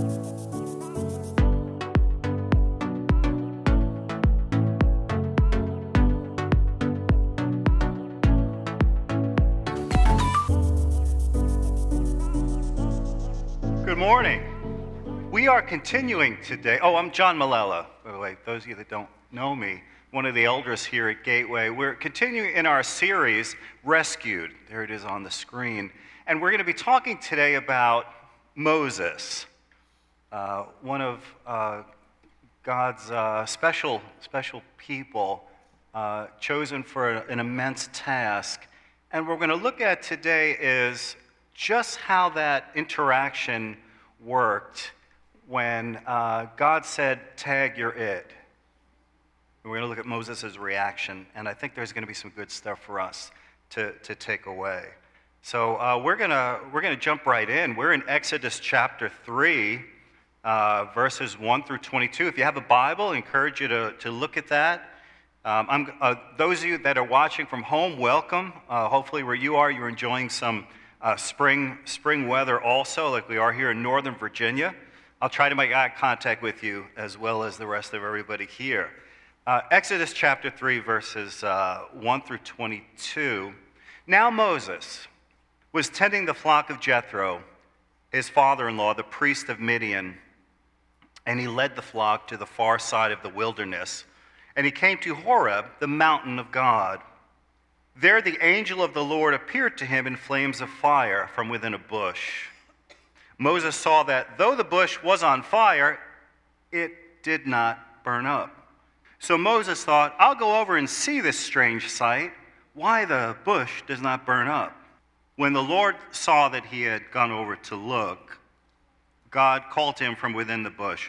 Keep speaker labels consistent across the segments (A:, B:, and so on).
A: Good morning. We are continuing today. Oh, I'm John Malella, by the way, those of you that don't know me, one of the elders here at Gateway. We're continuing in our series, Rescued. There it is on the screen. And we're going to be talking today about Moses, uh, one of uh, God's uh, special, special people uh, chosen for an immense task. And what we're going to look at today is just how that interaction worked when uh, God said, Tag, you're it. And we're going to look at Moses' reaction, and I think there's going to be some good stuff for us to, to take away. So uh, we're going to we're going to jump right in. We're in Exodus chapter 3, uh, verses 1 through 22. If you have a Bible, I encourage you to, to look at that. Um, uh, those of you that are watching from home, welcome. Uh, hopefully, where you are, you're enjoying some uh, spring, spring weather also, like we are here in Northern Virginia. I'll try to make eye contact with you as well as the rest of everybody here. Uh, Exodus chapter 3, verses uh, 1 through 22. Now Moses was tending the flock of Jethro, his father in law, the priest of Midian, and he led the flock to the far side of the wilderness. And he came to Horeb, the mountain of God. There the angel of the Lord appeared to him in flames of fire from within a bush. Moses saw that though the bush was on fire, it did not burn up. So Moses thought, I'll go over and see this strange sight, why the bush does not burn up. When the Lord saw that he had gone over to look, God called to him from within the bush,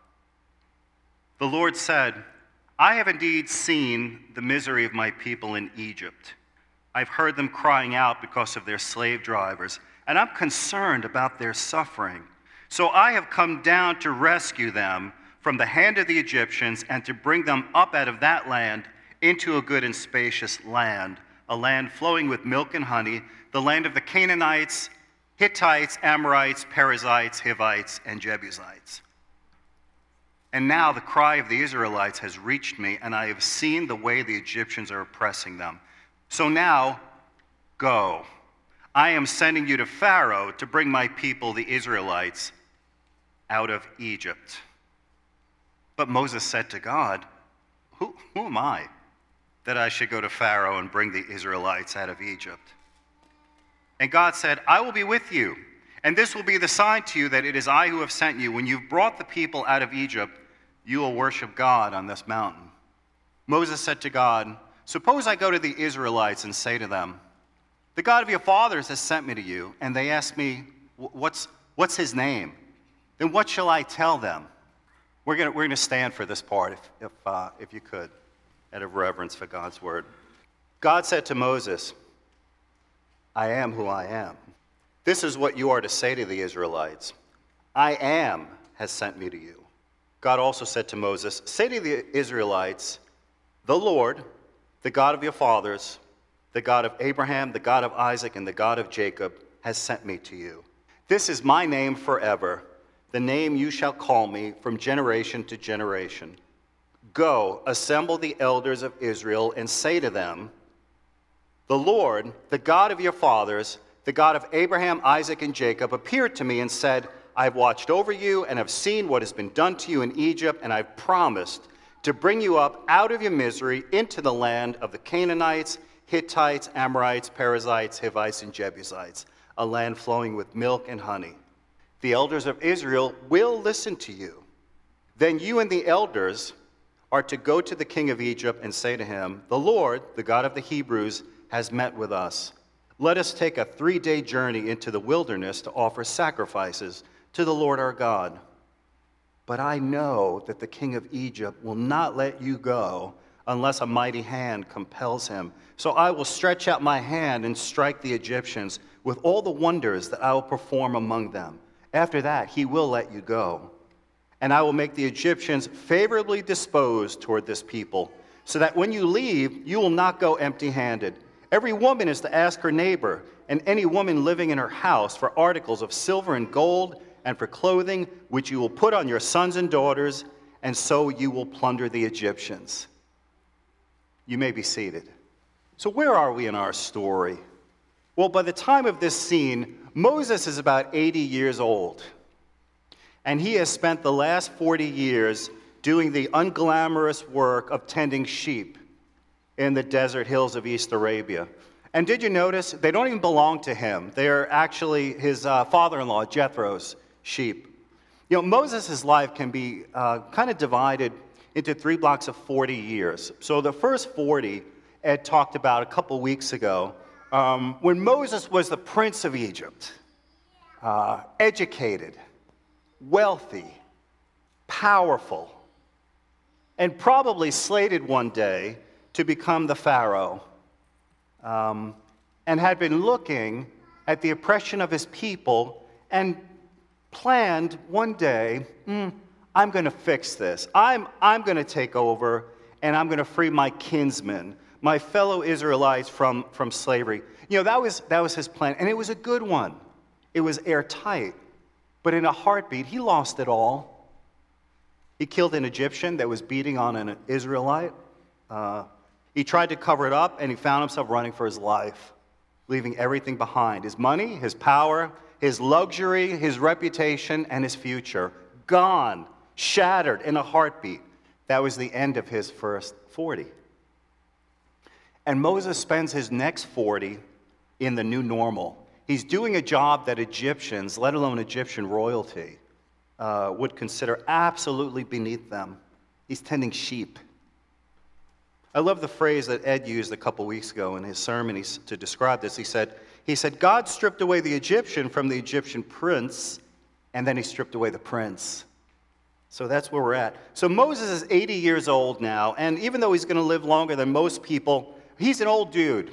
A: The Lord said, I have indeed seen the misery of my people in Egypt. I've heard them crying out because of their slave drivers, and I'm concerned about their suffering. So I have come down to rescue them from the hand of the Egyptians and to bring them up out of that land into a good and spacious land, a land flowing with milk and honey, the land of the Canaanites, Hittites, Amorites, Perizzites, Hivites, and Jebusites. And now the cry of the Israelites has reached me, and I have seen the way the Egyptians are oppressing them. So now, go. I am sending you to Pharaoh to bring my people, the Israelites, out of Egypt. But Moses said to God, Who, who am I that I should go to Pharaoh and bring the Israelites out of Egypt? And God said, I will be with you, and this will be the sign to you that it is I who have sent you. When you've brought the people out of Egypt, you will worship God on this mountain. Moses said to God, Suppose I go to the Israelites and say to them, The God of your fathers has sent me to you, and they ask me, What's, what's his name? Then what shall I tell them? We're going we're to stand for this part, if, if, uh, if you could, out of reverence for God's word. God said to Moses, I am who I am. This is what you are to say to the Israelites I am has sent me to you. God also said to Moses, Say to the Israelites, The Lord, the God of your fathers, the God of Abraham, the God of Isaac, and the God of Jacob, has sent me to you. This is my name forever, the name you shall call me from generation to generation. Go, assemble the elders of Israel, and say to them, The Lord, the God of your fathers, the God of Abraham, Isaac, and Jacob, appeared to me and said, I have watched over you and have seen what has been done to you in Egypt, and I've promised to bring you up out of your misery into the land of the Canaanites, Hittites, Amorites, Perizzites, Hivites, and Jebusites, a land flowing with milk and honey. The elders of Israel will listen to you. Then you and the elders are to go to the king of Egypt and say to him, The Lord, the God of the Hebrews, has met with us. Let us take a three day journey into the wilderness to offer sacrifices to the Lord our God. But I know that the king of Egypt will not let you go unless a mighty hand compels him. So I will stretch out my hand and strike the Egyptians with all the wonders that I will perform among them. After that, he will let you go. And I will make the Egyptians favorably disposed toward this people, so that when you leave, you will not go empty handed. Every woman is to ask her neighbor, and any woman living in her house, for articles of silver and gold, and for clothing, which you will put on your sons and daughters, and so you will plunder the Egyptians. You may be seated. So, where are we in our story? Well, by the time of this scene, Moses is about 80 years old. And he has spent the last 40 years doing the unglamorous work of tending sheep in the desert hills of East Arabia. And did you notice? They don't even belong to him. They are actually his uh, father in law, Jethro's sheep. You know, Moses' life can be uh, kind of divided into three blocks of 40 years. So the first 40, Ed talked about a couple weeks ago, um, when Moses was the prince of Egypt, uh, educated, wealthy, powerful, and probably slated one day to become the Pharaoh, um, and had been looking at the oppression of his people and planned one day, mm, I'm going to fix this. I'm, I'm going to take over and I'm going to free my kinsmen, my fellow Israelites from, from slavery. You know, that was, that was his plan, and it was a good one. It was airtight. But in a heartbeat, he lost it all. He killed an Egyptian that was beating on an Israelite. Uh, he tried to cover it up, and he found himself running for his life, leaving everything behind his money, his power, his luxury, his reputation, and his future. Gone shattered in a heartbeat. That was the end of his first 40. And Moses spends his next 40 in the new normal. He's doing a job that Egyptians, let alone Egyptian royalty, uh, would consider absolutely beneath them. He's tending sheep. I love the phrase that Ed used a couple weeks ago in his sermon to describe this. He said, he said, God stripped away the Egyptian from the Egyptian prince, and then he stripped away the prince. So that's where we're at. So Moses is 80 years old now, and even though he's going to live longer than most people, he's an old dude.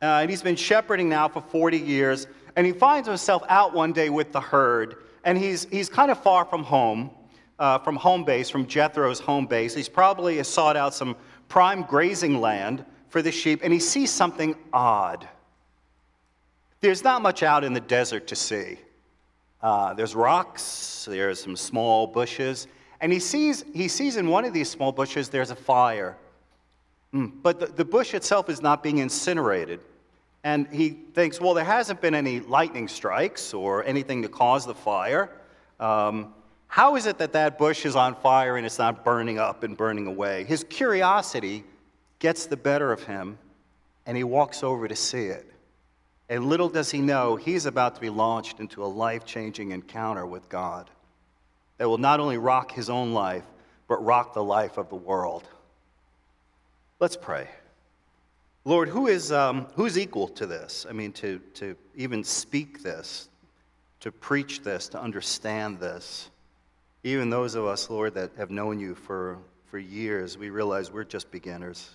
A: Uh, and he's been shepherding now for 40 years, and he finds himself out one day with the herd, and he's, he's kind of far from home, uh, from home base, from Jethro's home base. He's probably sought out some prime grazing land for the sheep, and he sees something odd. There's not much out in the desert to see. Uh, there's rocks, there's some small bushes, and he sees, he sees in one of these small bushes there's a fire. Mm. But the, the bush itself is not being incinerated. And he thinks, well, there hasn't been any lightning strikes or anything to cause the fire. Um, how is it that that bush is on fire and it's not burning up and burning away? His curiosity gets the better of him, and he walks over to see it. And little does he know, he's about to be launched into a life changing encounter with God that will not only rock his own life, but rock the life of the world. Let's pray. Lord, who is, um, who's equal to this? I mean, to, to even speak this, to preach this, to understand this. Even those of us, Lord, that have known you for, for years, we realize we're just beginners.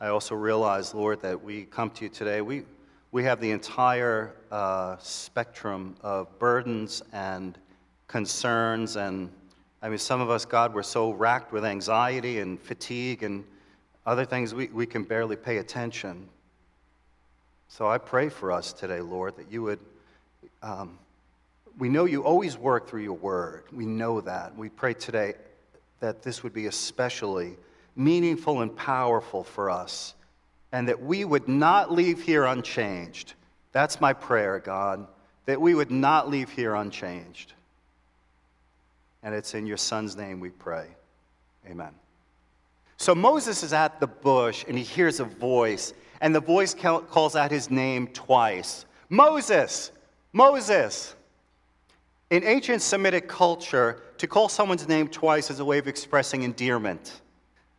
A: I also realize, Lord, that we come to you today. We, we have the entire uh, spectrum of burdens and concerns. And I mean, some of us, God, we're so racked with anxiety and fatigue and other things we, we can barely pay attention. So I pray for us today, Lord, that you would. Um, we know you always work through your word. We know that. We pray today that this would be especially meaningful and powerful for us and that we would not leave here unchanged. That's my prayer, God, that we would not leave here unchanged. And it's in your son's name we pray. Amen. So Moses is at the bush and he hears a voice, and the voice calls out his name twice Moses! Moses! In ancient Semitic culture, to call someone's name twice is a way of expressing endearment.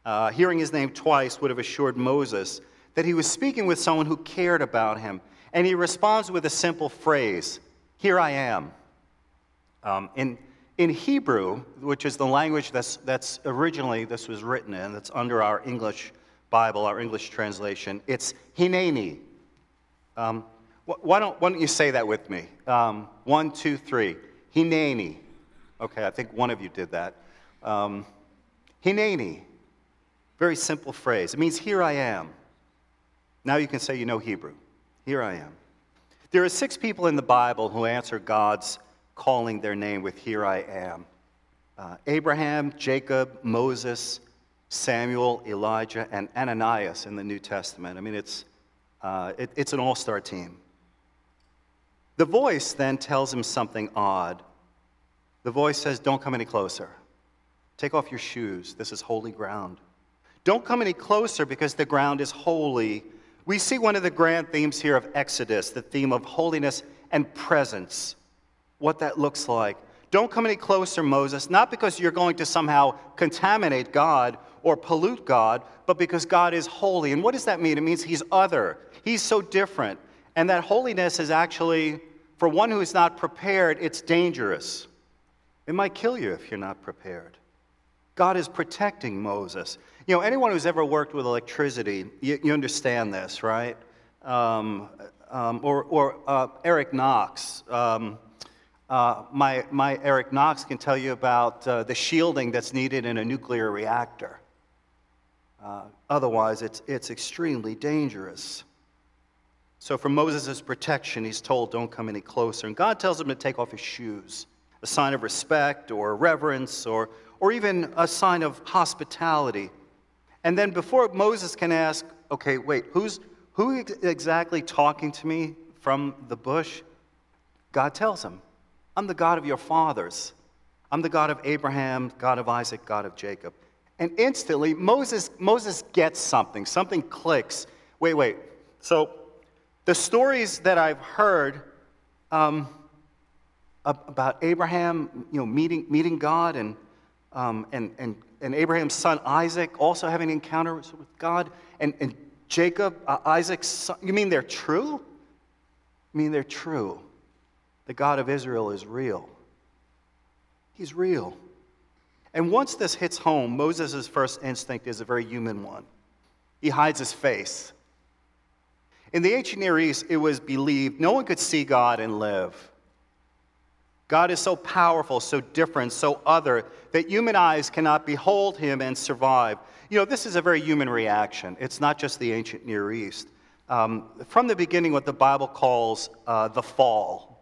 A: Uh, hearing his name twice would have assured Moses that he was speaking with someone who cared about him. And he responds with a simple phrase Here I am. Um, in, In Hebrew, which is the language that's, that's originally this was written in, that's under our English Bible, our English translation, it's Hineni. Um, why, don't, why don't you say that with me? Um, one, two, three. Hineni. Okay, I think one of you did that. Um, Hineni. Very simple phrase. It means, Here I am. Now you can say you know Hebrew. Here I am. There are six people in the Bible who answer God's calling their name with, Here I am uh, Abraham, Jacob, Moses, Samuel, Elijah, and Ananias in the New Testament. I mean, it's, uh, it, it's an all star team. The voice then tells him something odd. The voice says, Don't come any closer. Take off your shoes. This is holy ground. Don't come any closer because the ground is holy. We see one of the grand themes here of Exodus, the theme of holiness and presence what that looks like. Don't come any closer, Moses, not because you're going to somehow contaminate God or pollute God, but because God is holy. And what does that mean? It means He's other, He's so different. And that holiness is actually, for one who is not prepared, it's dangerous. It might kill you if you're not prepared. God is protecting Moses. You know, anyone who's ever worked with electricity, you, you understand this, right? Um, um, or or uh, Eric Knox. Um, uh, my, my Eric Knox can tell you about uh, the shielding that's needed in a nuclear reactor. Uh, otherwise, it's, it's extremely dangerous. So, for Moses' protection, he's told, don't come any closer. And God tells him to take off his shoes, a sign of respect or reverence or, or even a sign of hospitality. And then, before Moses can ask, okay, wait, who's, who exactly talking to me from the bush? God tells him, I'm the God of your fathers. I'm the God of Abraham, God of Isaac, God of Jacob. And instantly, Moses, Moses gets something. Something clicks. Wait, wait. So, the stories that I've heard um, about Abraham, you know, meeting, meeting God and, um, and, and, and Abraham's son Isaac also having encounters with God, and, and Jacob, uh, Isaac's son, you mean they're true? You mean they're true? The God of Israel is real. He's real. And once this hits home, Moses' first instinct is a very human one. He hides his face. In the ancient Near East, it was believed no one could see God and live. God is so powerful, so different, so other, that human eyes cannot behold him and survive. You know, this is a very human reaction. It's not just the ancient Near East. Um, from the beginning, what the Bible calls uh, the fall,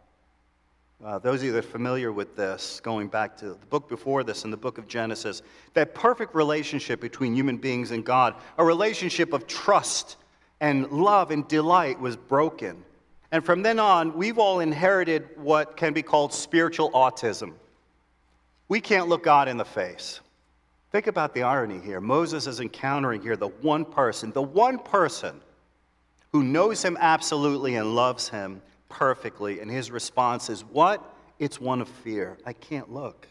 A: uh, those of you that are familiar with this, going back to the book before this in the book of Genesis, that perfect relationship between human beings and God, a relationship of trust and love and delight, was broken. And from then on, we've all inherited what can be called spiritual autism. We can't look God in the face. Think about the irony here. Moses is encountering here the one person, the one person who knows him absolutely and loves him perfectly. And his response is, What? It's one of fear. I can't look.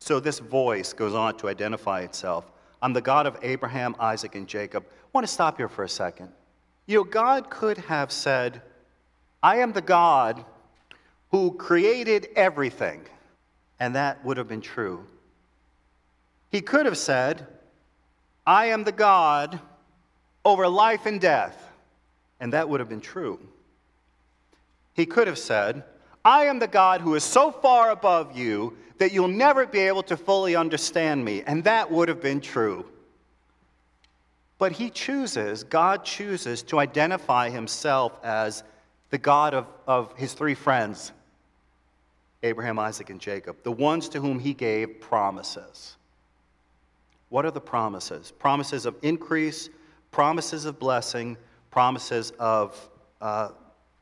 A: So this voice goes on to identify itself. I'm the God of Abraham, Isaac, and Jacob. I want to stop here for a second. You know, God could have said, I am the God who created everything, and that would have been true. He could have said, I am the God over life and death, and that would have been true. He could have said, I am the God who is so far above you that you'll never be able to fully understand me. And that would have been true. But he chooses, God chooses to identify himself as the God of, of his three friends Abraham, Isaac, and Jacob, the ones to whom he gave promises. What are the promises? Promises of increase, promises of blessing, promises of uh,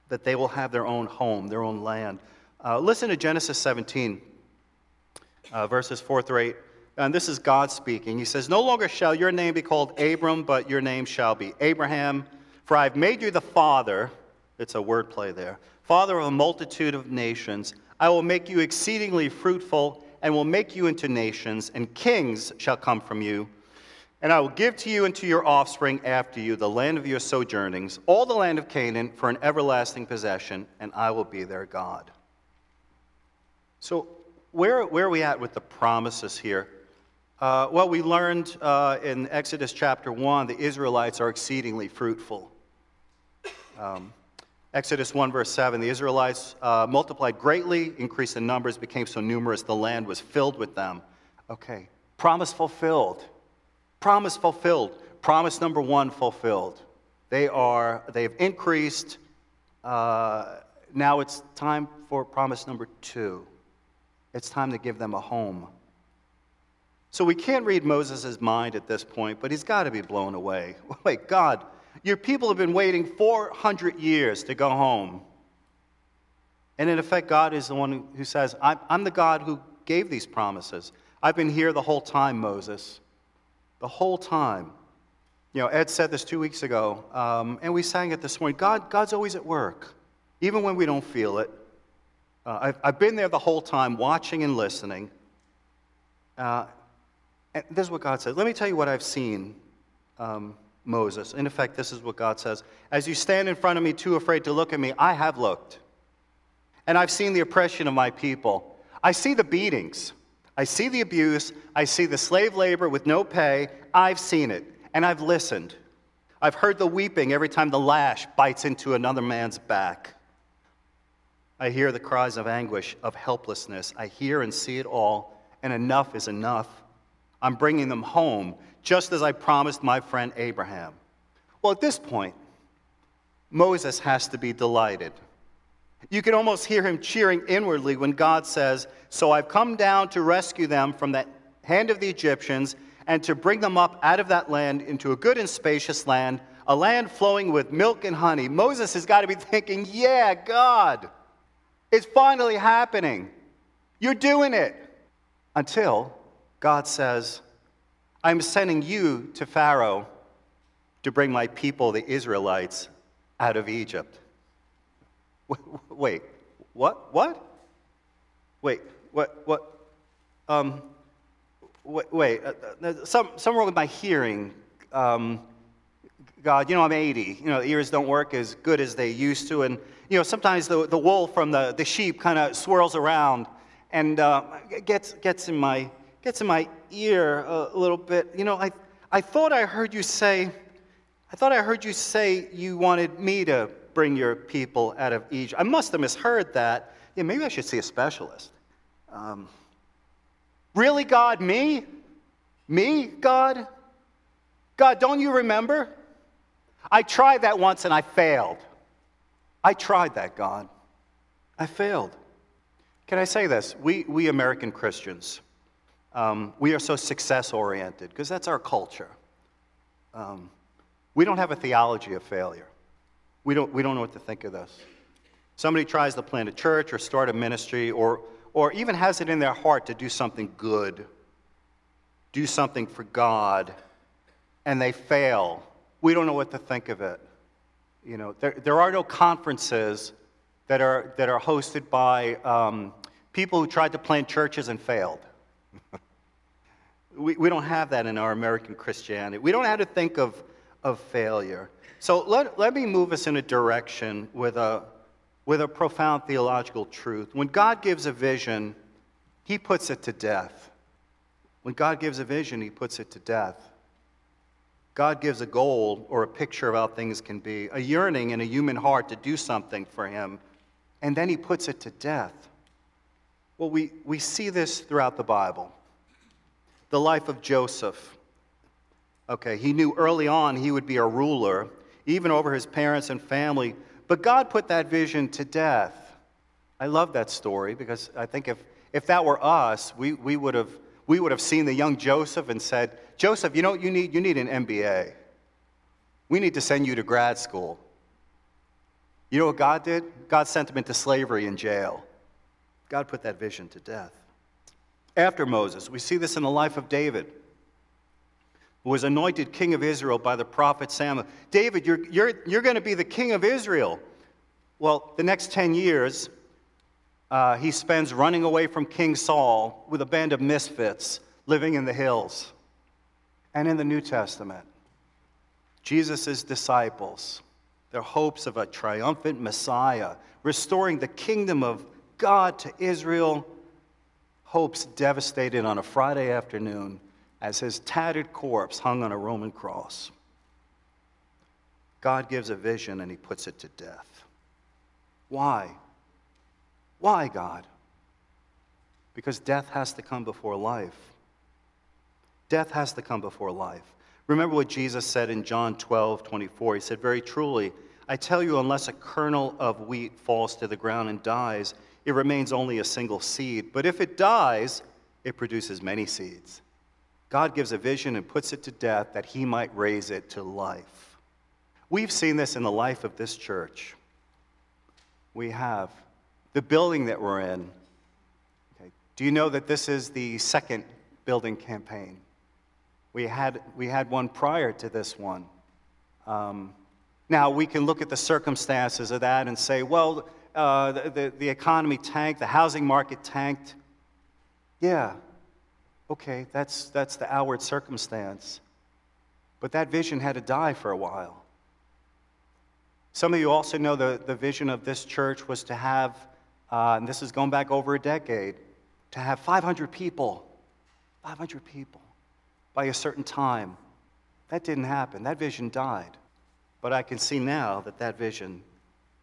A: that they will have their own home, their own land. Uh, listen to Genesis 17, uh, verses 4 through 8. And this is God speaking. He says, No longer shall your name be called Abram, but your name shall be Abraham, for I've made you the father. It's a wordplay there. Father of a multitude of nations. I will make you exceedingly fruitful and will make you into nations, and kings shall come from you. And I will give to you and to your offspring after you the land of your sojournings, all the land of Canaan, for an everlasting possession, and I will be their God. So, where, where are we at with the promises here? Uh, well, we learned uh, in Exodus chapter 1 the Israelites are exceedingly fruitful. Um, Exodus 1, verse 7 the Israelites uh, multiplied greatly, increased in numbers, became so numerous the land was filled with them. Okay, promise fulfilled. Promise fulfilled. Promise number one fulfilled. They are, they've increased. Uh, now it's time for promise number two. It's time to give them a home. So we can't read Moses' mind at this point, but he's got to be blown away. Wait, God, your people have been waiting 400 years to go home. And in effect, God is the one who says, I'm the God who gave these promises. I've been here the whole time, Moses. The whole time. You know, Ed said this two weeks ago, um, and we sang it this morning. God, God's always at work, even when we don't feel it. Uh, I've, I've, been there the whole time, watching and listening. Uh, and this is what God says. Let me tell you what I've seen, um, Moses. In effect, this is what God says. As you stand in front of me, too afraid to look at me, I have looked. And I've seen the oppression of my people. I see the beatings. I see the abuse. I see the slave labor with no pay. I've seen it. And I've listened. I've heard the weeping every time the lash bites into another man's back. I hear the cries of anguish, of helplessness. I hear and see it all, and enough is enough. I'm bringing them home, just as I promised my friend Abraham. Well, at this point, Moses has to be delighted. You can almost hear him cheering inwardly when God says, So I've come down to rescue them from the hand of the Egyptians and to bring them up out of that land into a good and spacious land, a land flowing with milk and honey. Moses has got to be thinking, Yeah, God. It's finally happening. You're doing it. Until God says, I'm sending you to Pharaoh to bring my people, the Israelites, out of Egypt. Wait, what? What? Wait, what? What? Um, wait, wait uh, uh some, something wrong with my hearing. Um, God, you know, I'm 80. You know, the ears don't work as good as they used to. And, you know, sometimes the, the wool from the, the sheep kind of swirls around and uh, gets, gets, in my, gets in my ear a little bit. You know, I, I thought I heard you say, I thought I heard you say you wanted me to bring your people out of Egypt. I must have misheard that. Yeah, maybe I should see a specialist. Um, really, God? Me? Me, God? God, don't you remember? I tried that once and I failed. I tried that, God. I failed. Can I say this? We, we American Christians, um, we are so success oriented because that's our culture. Um, we don't have a theology of failure. We don't, we don't know what to think of this. Somebody tries to plant a church or start a ministry or, or even has it in their heart to do something good, do something for God, and they fail we don't know what to think of it. You know, there, there are no conferences that are, that are hosted by um, people who tried to plant churches and failed. we, we don't have that in our American Christianity. We don't have to think of, of failure. So let, let me move us in a direction with a, with a profound theological truth. When God gives a vision, he puts it to death. When God gives a vision, he puts it to death. God gives a goal or a picture of how things can be, a yearning in a human heart to do something for Him, and then He puts it to death. Well, we, we see this throughout the Bible. The life of Joseph. Okay, he knew early on he would be a ruler, even over his parents and family, but God put that vision to death. I love that story because I think if, if that were us, we, we would have we would have seen the young Joseph and said, Joseph, you know what you need? You need an MBA. We need to send you to grad school. You know what God did? God sent him into slavery in jail. God put that vision to death. After Moses, we see this in the life of David, who was anointed king of Israel by the prophet Samuel. David, you're, you're, you're going to be the king of Israel. Well, the next 10 years, uh, he spends running away from King Saul with a band of misfits living in the hills. And in the New Testament, Jesus' disciples, their hopes of a triumphant Messiah, restoring the kingdom of God to Israel. hopes devastated on a Friday afternoon as his tattered corpse hung on a Roman cross. God gives a vision and he puts it to death. Why? Why, God? Because death has to come before life. Death has to come before life. Remember what Jesus said in John 12, 24. He said, Very truly, I tell you, unless a kernel of wheat falls to the ground and dies, it remains only a single seed. But if it dies, it produces many seeds. God gives a vision and puts it to death that he might raise it to life. We've seen this in the life of this church. We have. The building that we're in. Okay. Do you know that this is the second building campaign? We had, we had one prior to this one. Um, now, we can look at the circumstances of that and say, well, uh, the, the, the economy tanked, the housing market tanked. Yeah, okay, that's, that's the outward circumstance. But that vision had to die for a while. Some of you also know the, the vision of this church was to have, uh, and this is going back over a decade, to have 500 people. 500 people by a certain time. That didn't happen. That vision died. But I can see now that that vision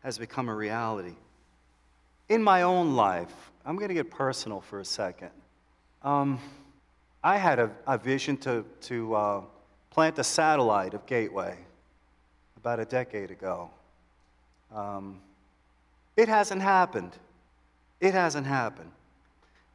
A: has become a reality. In my own life, I'm going to get personal for a second. Um, I had a, a, vision to, to uh, plant a satellite of Gateway about a decade ago. Um, it hasn't happened. It hasn't happened.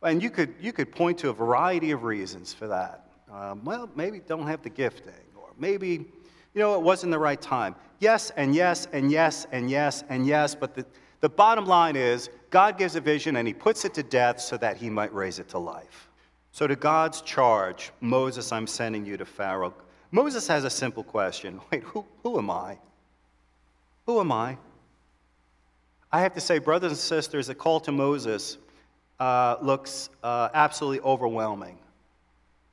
A: And you could, you could point to a variety of reasons for that. Um, well, maybe don't have the gifting, or maybe, you know, it wasn't the right time. Yes, and yes, and yes, and yes, and yes, but the, the bottom line is God gives a vision and he puts it to death so that he might raise it to life. So, to God's charge, Moses, I'm sending you to Pharaoh. Moses has a simple question Wait, who, who am I? Who am I? I have to say, brothers and sisters, the call to Moses uh, looks uh, absolutely overwhelming.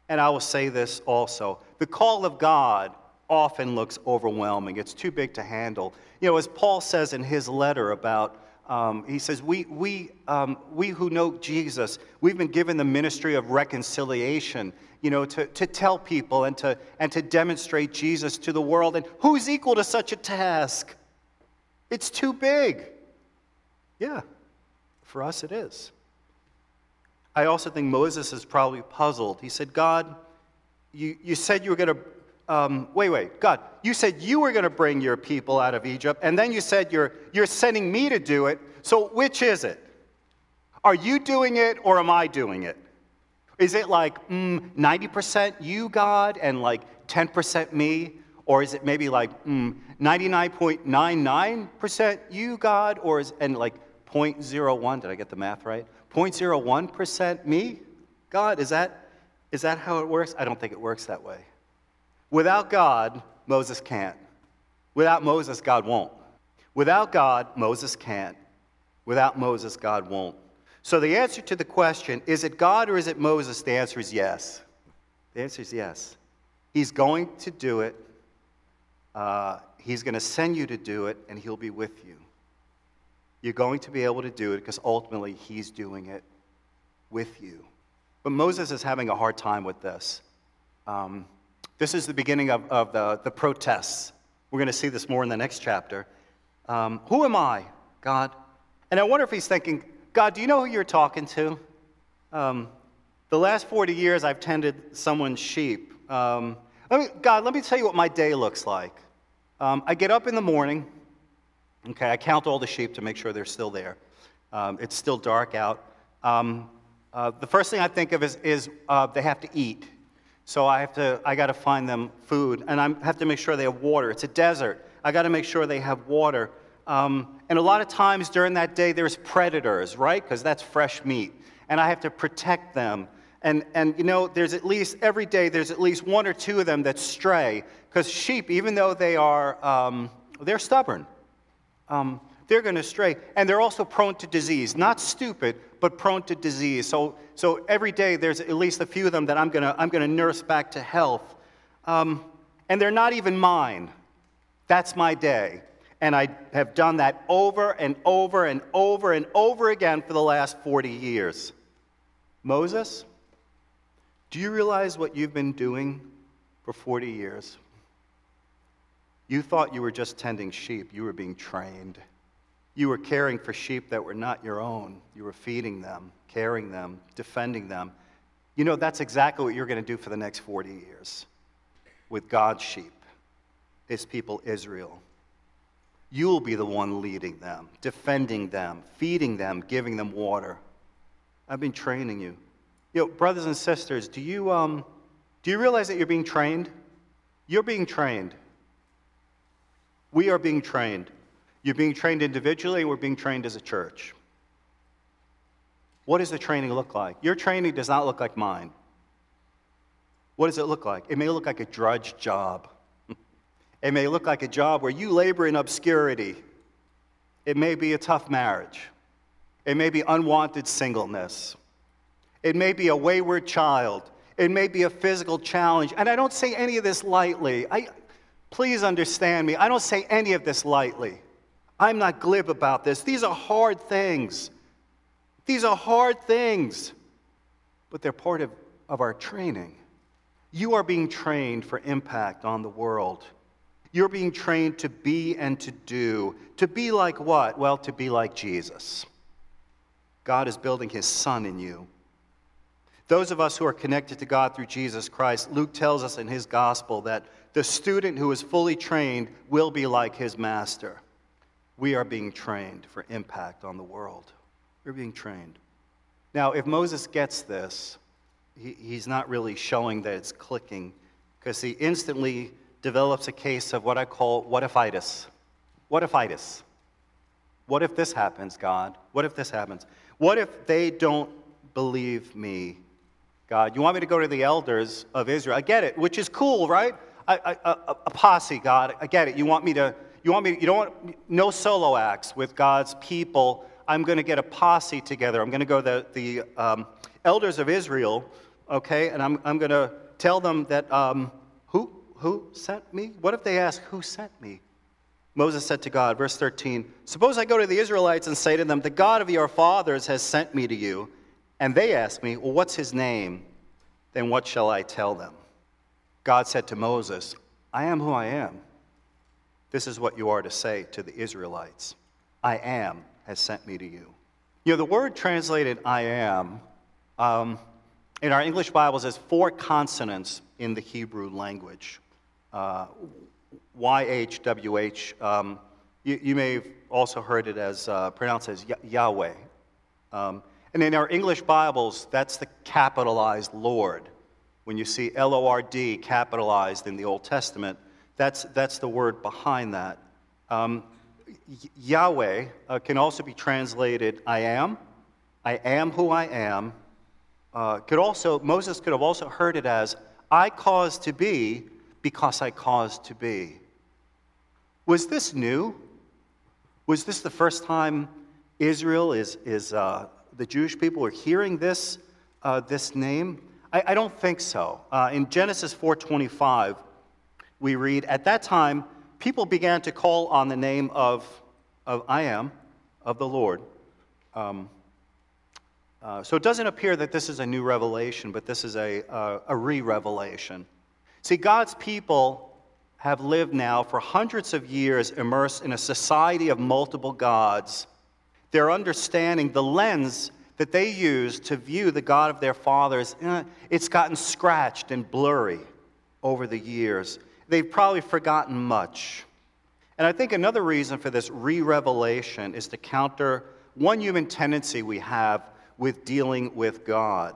A: And I will say this also the call of God often looks overwhelming, it's too big to handle. You know, as Paul says in his letter about um, he says, we, we, um, we who know Jesus, we've been given the ministry of reconciliation, you know, to, to tell people and to, and to demonstrate Jesus to the world. And who's equal to such a task? It's too big. Yeah, for us it is. I also think Moses is probably puzzled. He said, God, you, you said you were going to um, wait, wait, God, you said you were going to bring your people out of Egypt, and then you said you're, you're sending me to do it. So which is it? Are you doing it or am I doing it? Is it like mm, 90% you, God, and like 10% me? Or is it maybe like mm, 99.99% you, God, or is, and like 0.01, did I get the math right? 0.01% me? God, is that, is that how it works? I don't think it works that way. Without God, Moses can't. Without Moses, God won't. Without God, Moses can't. Without Moses, God won't. So the answer to the question, is it God or is it Moses? The answer is yes. The answer is yes. He's going to do it. Uh, he's going to send you to do it, and he'll be with you. You're going to be able to do it because ultimately he's doing it with you. But Moses is having a hard time with this. Um, this is the beginning of, of the, the protests. We're going to see this more in the next chapter. Um, who am I, God? And I wonder if he's thinking, God, do you know who you're talking to? Um, the last 40 years, I've tended someone's sheep. Um, let me, God, let me tell you what my day looks like. Um, I get up in the morning. Okay, I count all the sheep to make sure they're still there. Um, it's still dark out. Um, uh, the first thing I think of is, is uh, they have to eat. So I have to, I got to find them food, and I have to make sure they have water. It's a desert. I got to make sure they have water. Um, and a lot of times during that day, there's predators, right? Because that's fresh meat, and I have to protect them. And, and you know, there's at least every day there's at least one or two of them that stray, because sheep, even though they are, um, they're stubborn. Um, they're going to stray. And they're also prone to disease. Not stupid, but prone to disease. So, so every day there's at least a few of them that I'm to I'm to nurse back to health. Um, and they're not even mine. That's my day. And I have done that over and over and over and over again for the last 40 years. Moses, do you realize what you've been doing for 40 years? You thought you were just tending sheep, you were being trained. You were caring for sheep that were not your own. You were feeding them, caring them, defending them. You know, that's exactly what you're going to do for the next 40 years with God's sheep, his people Israel. You'll be the one leading them, defending them, feeding them, giving them water. I've been training you. You know, brothers and sisters, do you, um, do you realize that you're being trained? You're being trained. We are being trained. You're being trained individually, we're being trained as a church. What does the training look like? Your training does not look like mine. What does it look like? It may look like a drudge job. It may look like a job where you labor in obscurity. It may be a tough marriage. It may be unwanted singleness. It may be a wayward child. It may be a physical challenge. And I don't say any of this lightly. I, please understand me. I don't say any of this lightly. I'm not glib about this. These are hard things. These are hard things, but they're part of, of our training. You are being trained for impact on the world. You're being trained to be and to do. To be like what? Well, to be like Jesus. God is building his son in you. Those of us who are connected to God through Jesus Christ, Luke tells us in his gospel that the student who is fully trained will be like his master. We are being trained for impact on the world. We're being trained. Now, if Moses gets this, he, he's not really showing that it's clicking because he instantly develops a case of what I call what ifitis. What ifitis? What if this happens, God? What if this happens? What if they don't believe me, God? You want me to go to the elders of Israel? I get it, which is cool, right? I, I, a, a posse, God. I get it. You want me to, you want me, you don't want, no solo acts with God's people. I'm going to get a posse together. I'm going to go to the, the um, elders of Israel, okay, and I'm, I'm going to tell them that um, who, who sent me? What if they ask, Who sent me? Moses said to God, verse 13, Suppose I go to the Israelites and say to them, The God of your fathers has sent me to you. And they ask me, Well, what's his name? Then what shall I tell them? God said to Moses, I am who I am. This is what you are to say to the Israelites I am has sent me to you. You know, the word translated I am um, in our English Bibles has four consonants in the Hebrew language uh, YHWH. Um, you, you, may have also heard it as uh, pronounced as Yahweh. Um, and in our English Bibles, that's the capitalized Lord. When you see L O R D capitalized in the Old Testament, that's, that's the word behind that. Um, Yahweh uh, can also be translated I am. I am who I am. Uh, could also, Moses could have also heard it as I caused to be because I caused to be. Was this new? Was this the first time Israel is, is uh, the Jewish people are hearing this, uh, this name? I, I, don't think so. Uh, in Genesis 4:25, we read, "At that time, people began to call on the name of, of I am, of the Lord." Um, uh, so it doesn't appear that this is a new revelation, but this is a, uh, a re revelation. See, God's people have lived now for hundreds of years immersed in a society of multiple gods. Their understanding, the lens that they use to view the God of their fathers, eh, it's gotten scratched and blurry over the years. They've probably forgotten much. And I think another reason for this re revelation is to counter one human tendency we have with dealing with God.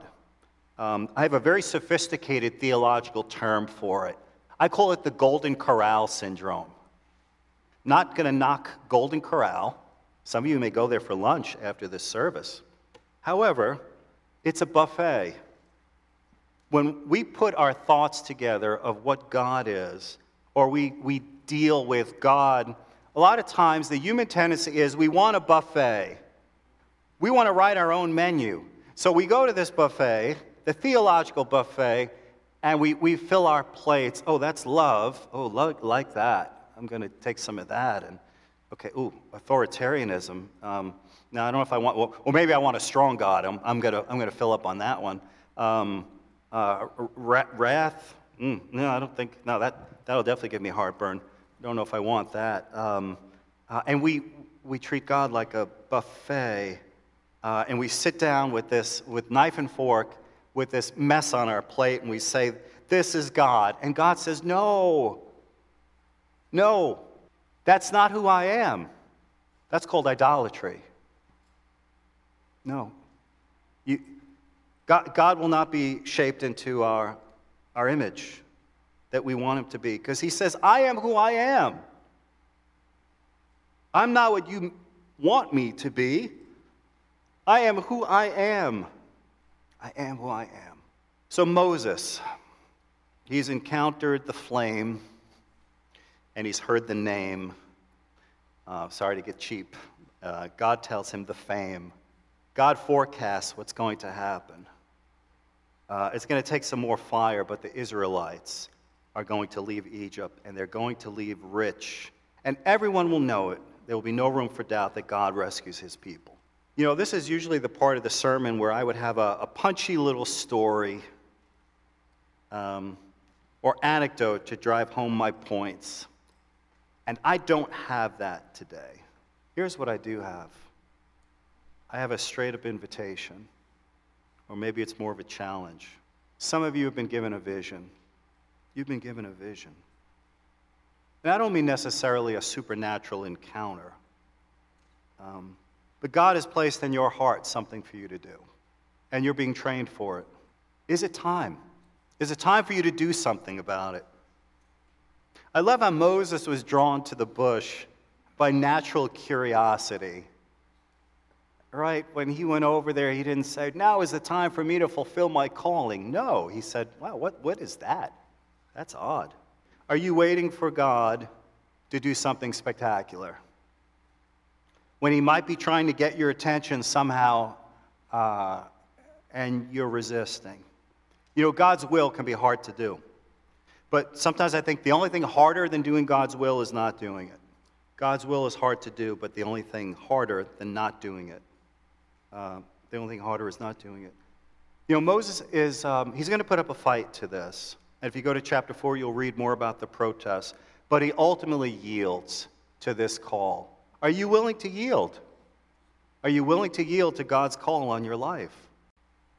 A: Um, I have a very sophisticated theological term for it. I call it the Golden Corral syndrome. Not going to knock Golden Corral. Some of you may go there for lunch after this service. However, it's a buffet. When we put our thoughts together of what God is, or we, we deal with God, a lot of times the human tendency is we want a buffet. We want to write our own menu. So we go to this buffet, the theological buffet, and we, we fill our plates. Oh, that's love. Oh, love, like that. I'm going to take some of that. And okay, ooh, authoritarianism. Um, Now, I don't know if I want, well, well maybe I want a strong God. I'm, I'm going to I'm gonna fill up on that one. Um, uh, wrath, mm, no, I don't think, no, that, that'll definitely give me heartburn. Don't know if I want that. Um, uh, and we, we treat God like a buffet. Uh, and we sit down with this, with knife and fork, with this mess on our plate, and we say, This is God. And God says, No, no, that's not who I am. That's called idolatry. No. You, God, God will not be shaped into our, our image that we want Him to be because He says, I am who I am. I'm not what you want me to be. I am who I am. I am who I am. So, Moses, he's encountered the flame and he's heard the name. Uh, sorry to get cheap. Uh, God tells him the fame. God forecasts what's going to happen. Uh, it's going to take some more fire, but the Israelites are going to leave Egypt and they're going to leave rich. And everyone will know it. There will be no room for doubt that God rescues his people. You know, this is usually the part of the sermon where I would have a, a punchy little story um, or anecdote to drive home my points. And I don't have that today. Here's what I do have I have a straight up invitation, or maybe it's more of a challenge. Some of you have been given a vision. You've been given a vision. And I don't mean necessarily a supernatural encounter, um, but God has placed in your heart something for you to do, and you're being trained for it. Is it time? Is it time for you to do something about it? I love how Moses was drawn to the bush by natural curiosity. Right? When he went over there, he didn't say, Now is the time for me to fulfill my calling. No, he said, Wow, what, what is that? That's odd. Are you waiting for God to do something spectacular? When He might be trying to get your attention somehow uh, and you're resisting. You know, God's will can be hard to do. But sometimes I think the only thing harder than doing God's will is not doing it. God's will is hard to do, but the only thing harder than not doing it. Uh, the only thing harder is not doing it. You know, Moses is, um, he's going to put up a fight to this. And if you go to chapter 4, you'll read more about the protests. But he ultimately yields to this call. Are you willing to yield? Are you willing to yield to God's call on your life?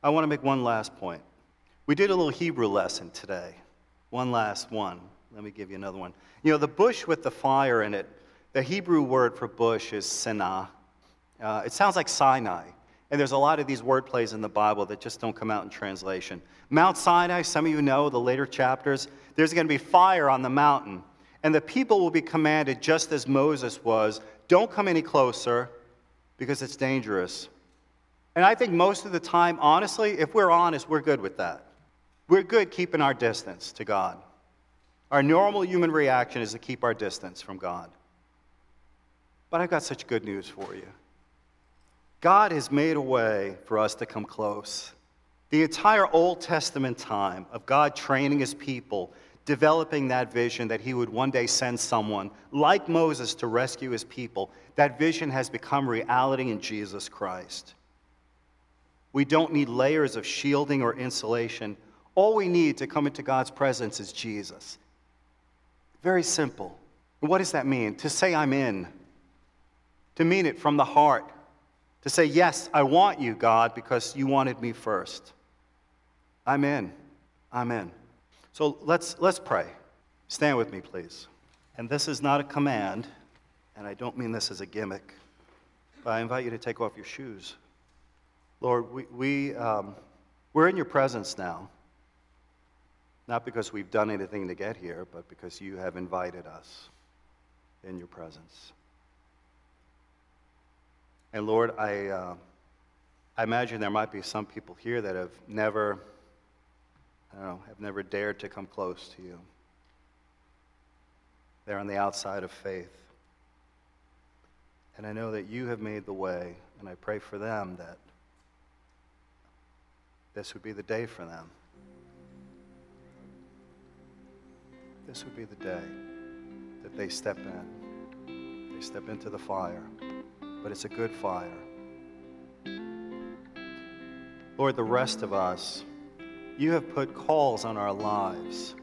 A: I want to make one last point. We did a little Hebrew lesson today. One last one. Let me give you another one. You know, the bush with the fire in it, the Hebrew word for bush is sinah. Uh, it sounds like Sinai. And there's a lot of these word plays in the Bible that just don't come out in translation. Mount Sinai, some of you know the later chapters, there's going to be fire on the mountain. And the people will be commanded, just as Moses was, don't come any closer because it's dangerous. And I think most of the time, honestly, if we're honest, we're good with that. We're good keeping our distance to God. Our normal human reaction is to keep our distance from God. But I've got such good news for you. God has made a way for us to come close. The entire Old Testament time of God training his people, developing that vision that he would one day send someone like Moses to rescue his people, that vision has become reality in Jesus Christ. We don't need layers of shielding or insulation. All we need to come into God's presence is Jesus. Very simple. What does that mean? To say, I'm in, to mean it from the heart to say, Yes, I want you, God, because you wanted me first. I'm in. I'm in. So let's, let's pray. Stand with me, please. And this is not a command, and I don't mean this as a gimmick, but I invite you to take off your shoes. Lord, we, we, um, we're in your presence now, not because we've done anything to get here, but because you have invited us in your presence. And Lord, I, uh, I imagine there might be some people here that have never, I don't know, have never dared to come close to you. They're on the outside of faith. And I know that you have made the way, and I pray for them that this would be the day for them. This would be the day that they step in. They step into the fire but it's a good fire. Lord, the rest of us, you have put calls on our lives.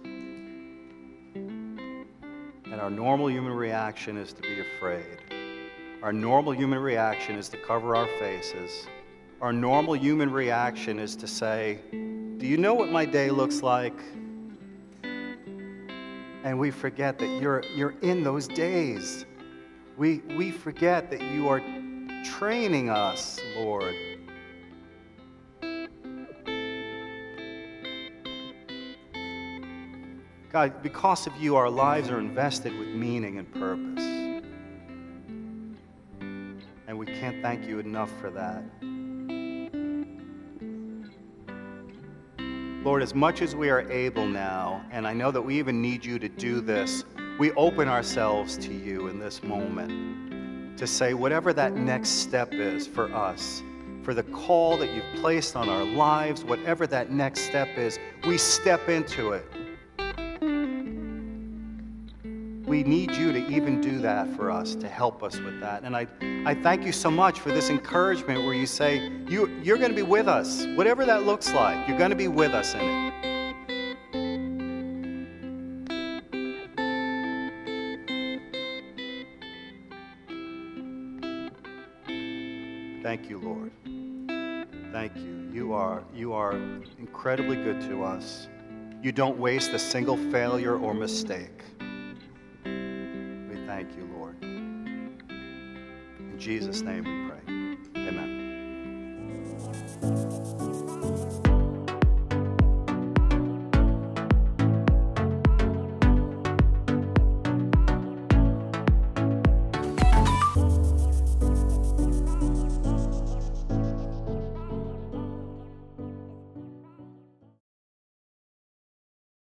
A: And our normal human reaction is to be afraid. Our normal human reaction is to cover our faces. Our normal human reaction is to say, Do you know what my day looks like? And we forget that you're, you're in those days. We, we forget that you are training us, Lord. God, because of you, our lives are invested with meaning and purpose. And we can't thank you enough for that. Lord, as much as we are able now, and I know that we even need you to do this, we open ourselves to you this moment to say whatever that next step is for us, for the call that you've placed on our lives, whatever that next step is, we step into it. We need you to even do that for us, to help us with that. And I, I thank you so much for this encouragement where you say, you, You're going to be with us, whatever that looks like, you're going to be with us in it. Thank you, Lord. Thank you. You are, you are incredibly good to us. You don't waste a single failure or mistake. We thank you, Lord. In Jesus' name we pray. Amen.